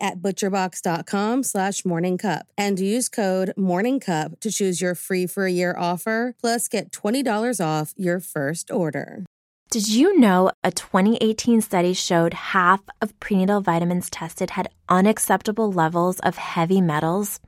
at butcherbox.com slash morningcup and use code morningcup to choose your free for a year offer plus get $20 off your first order. Did you know a 2018 study showed half of prenatal vitamins tested had unacceptable levels of heavy metals?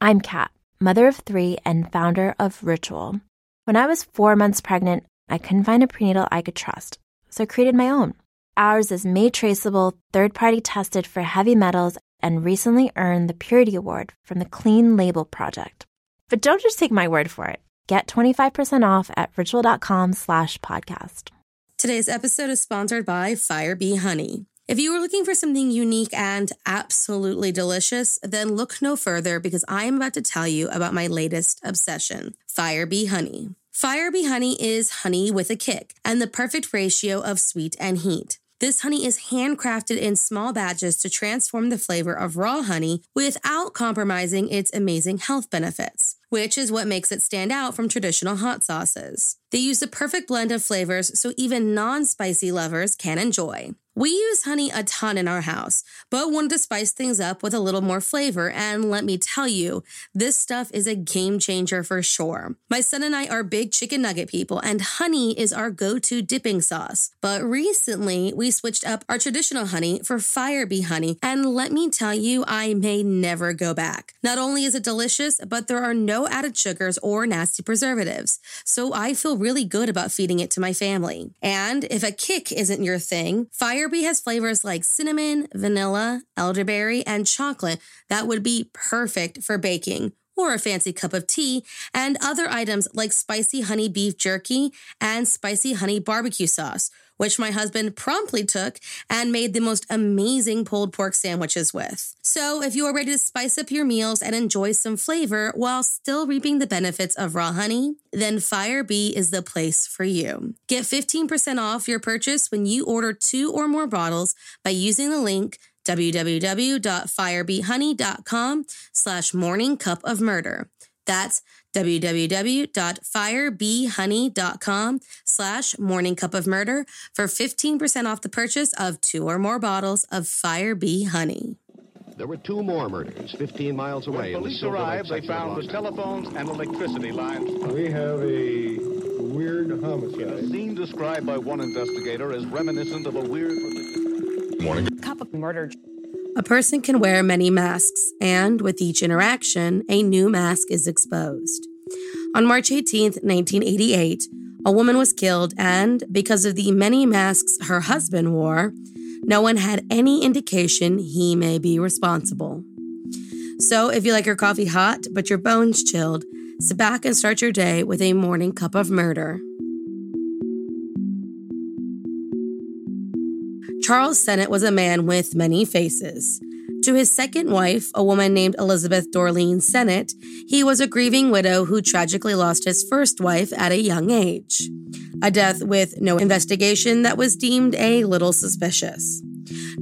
I'm Kat, mother of three and founder of Ritual. When I was four months pregnant, I couldn't find a prenatal I could trust, so I created my own. Ours is made traceable, third party tested for heavy metals, and recently earned the Purity Award from the Clean Label Project. But don't just take my word for it. Get 25% off at ritual.com slash podcast. Today's episode is sponsored by Fire Bee Honey. If you are looking for something unique and absolutely delicious, then look no further because I am about to tell you about my latest obsession, Fire Bee Honey. Fire Bee Honey is honey with a kick and the perfect ratio of sweet and heat. This honey is handcrafted in small batches to transform the flavor of raw honey without compromising its amazing health benefits, which is what makes it stand out from traditional hot sauces. They use the perfect blend of flavors so even non spicy lovers can enjoy. We use honey a ton in our house, but wanted to spice things up with a little more flavor. And let me tell you, this stuff is a game changer for sure. My son and I are big chicken nugget people, and honey is our go to dipping sauce. But recently, we switched up our traditional honey for Fire Bee honey, and let me tell you, I may never go back. Not only is it delicious, but there are no added sugars or nasty preservatives. So I feel really good about feeding it to my family. And if a kick isn't your thing, Firebee has flavors like cinnamon, vanilla, elderberry, and chocolate that would be perfect for baking or a fancy cup of tea, and other items like spicy honey beef jerky and spicy honey barbecue sauce, which my husband promptly took and made the most amazing pulled pork sandwiches with. So, if you are ready to spice up your meals and enjoy some flavor while still reaping the benefits of raw honey, then Fire Bee is the place for you. Get 15% off your purchase when you order two or more bottles by using the link www.firebeehoney.com slash morning cup of murder. That's www.firebeehoney.com slash morning cup of murder for 15% off the purchase of two or more bottles of Fire Bee Honey. There were two more murders 15 miles away. When police arrived, they found the telephones and electricity lines. We have a weird A homicide. scene described by one investigator as reminiscent of a weird. Morning Cup of murder A person can wear many masks, and with each interaction, a new mask is exposed. On March 18, 1988, a woman was killed, and because of the many masks her husband wore, no one had any indication he may be responsible. So, if you like your coffee hot but your bones chilled, sit back and start your day with a morning cup of murder. Charles Sennett was a man with many faces. To his second wife, a woman named Elizabeth Dorleen Sennett, he was a grieving widow who tragically lost his first wife at a young age. A death with no investigation that was deemed a little suspicious.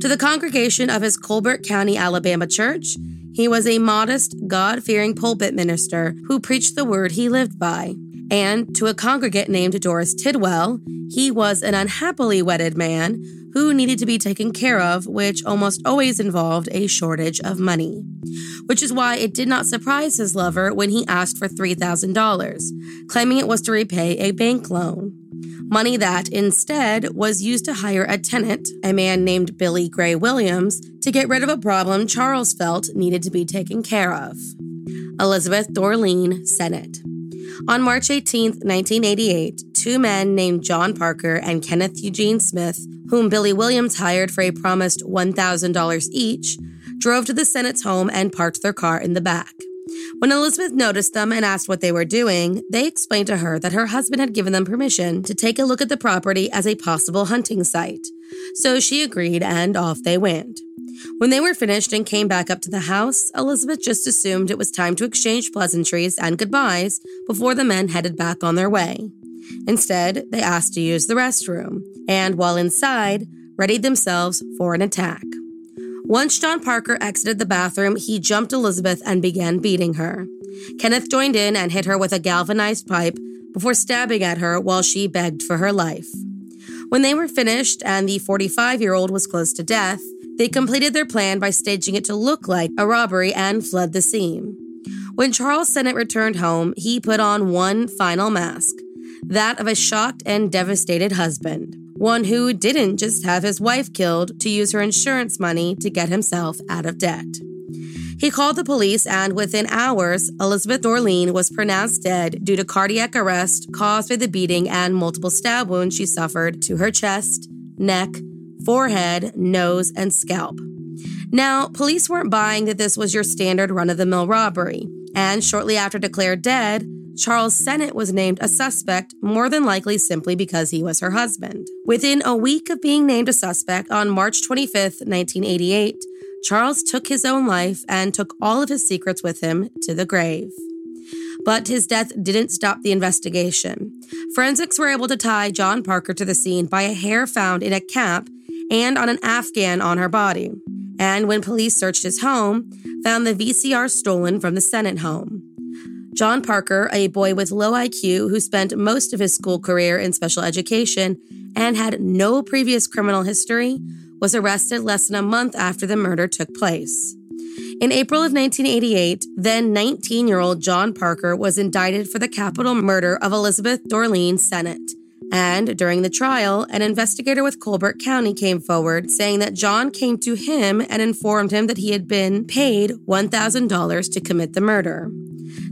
To the congregation of his Colbert County, Alabama church, he was a modest, God fearing pulpit minister who preached the word he lived by. And to a congregant named Doris Tidwell, he was an unhappily wedded man who needed to be taken care of, which almost always involved a shortage of money. Which is why it did not surprise his lover when he asked for $3,000, claiming it was to repay a bank loan. money that instead was used to hire a tenant, a man named Billy Gray Williams, to get rid of a problem Charles felt needed to be taken care of. Elizabeth Dorleen Sennett. On March 18, 1988, two men named John Parker and Kenneth Eugene Smith, whom Billy Williams hired for a promised $1,000 each, drove to the Sennett's home and parked their car in the back. When Elizabeth noticed them and asked what they were doing, they explained to her that her husband had given them permission to take a look at the property as a possible hunting site. So she agreed and off they went. When they were finished and came back up to the house, Elizabeth just assumed it was time to exchange pleasantries and goodbyes before the men headed back on their way. Instead, they asked to use the restroom, and while inside, readied themselves for an attack. Once John Parker exited the bathroom, he jumped Elizabeth and began beating her. Kenneth joined in and hit her with a galvanized pipe before stabbing at her while she begged for her life. When they were finished and the 45 year old was close to death, they completed their plan by staging it to look like a robbery and fled the scene. When Charles Sennett returned home, he put on one final mask that of a shocked and devastated husband, one who didn't just have his wife killed to use her insurance money to get himself out of debt. He called the police, and within hours, Elizabeth Dorleen was pronounced dead due to cardiac arrest caused by the beating and multiple stab wounds she suffered to her chest, neck, forehead, nose, and scalp. Now, police weren't buying that this was your standard run of the mill robbery, and shortly after declared dead, Charles Sennett was named a suspect, more than likely simply because he was her husband. Within a week of being named a suspect on March 25, 1988, Charles took his own life and took all of his secrets with him to the grave. But his death didn't stop the investigation. Forensics were able to tie John Parker to the scene by a hair found in a cap and on an Afghan on her body. And when police searched his home, found the VCR stolen from the Sennett home. John Parker, a boy with low IQ who spent most of his school career in special education and had no previous criminal history, was arrested less than a month after the murder took place. In April of 1988, then 19 year old John Parker was indicted for the capital murder of Elizabeth Dorleen Sennett. And during the trial, an investigator with Colbert County came forward saying that John came to him and informed him that he had been paid $1,000 to commit the murder.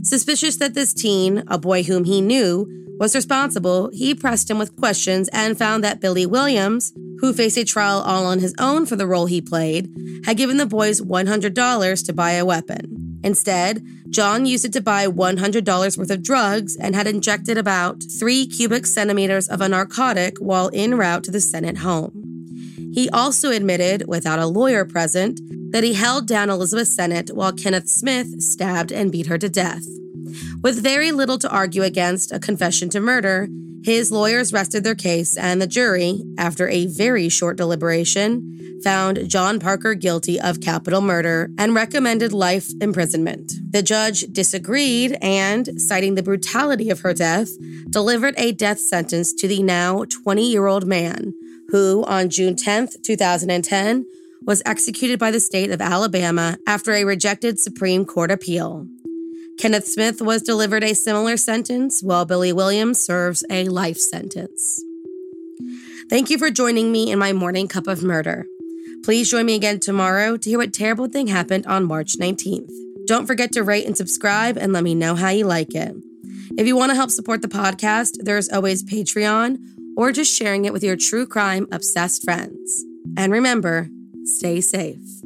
Suspicious that this teen, a boy whom he knew, was responsible, he pressed him with questions and found that Billy Williams, who faced a trial all on his own for the role he played, had given the boys $100 to buy a weapon. Instead, John used it to buy $100 worth of drugs and had injected about three cubic centimeters of a narcotic while en route to the Sennett home. He also admitted, without a lawyer present, that he held down Elizabeth Sennett while Kenneth Smith stabbed and beat her to death. With very little to argue against a confession to murder, his lawyers rested their case, and the jury, after a very short deliberation, found John Parker guilty of capital murder and recommended life imprisonment. The judge disagreed and, citing the brutality of her death, delivered a death sentence to the now 20 year old man, who, on June 10, 2010, was executed by the state of Alabama after a rejected Supreme Court appeal. Kenneth Smith was delivered a similar sentence, while Billy Williams serves a life sentence. Thank you for joining me in my morning cup of murder. Please join me again tomorrow to hear what terrible thing happened on March 19th. Don't forget to rate and subscribe and let me know how you like it. If you want to help support the podcast, there's always Patreon or just sharing it with your true crime obsessed friends. And remember, stay safe.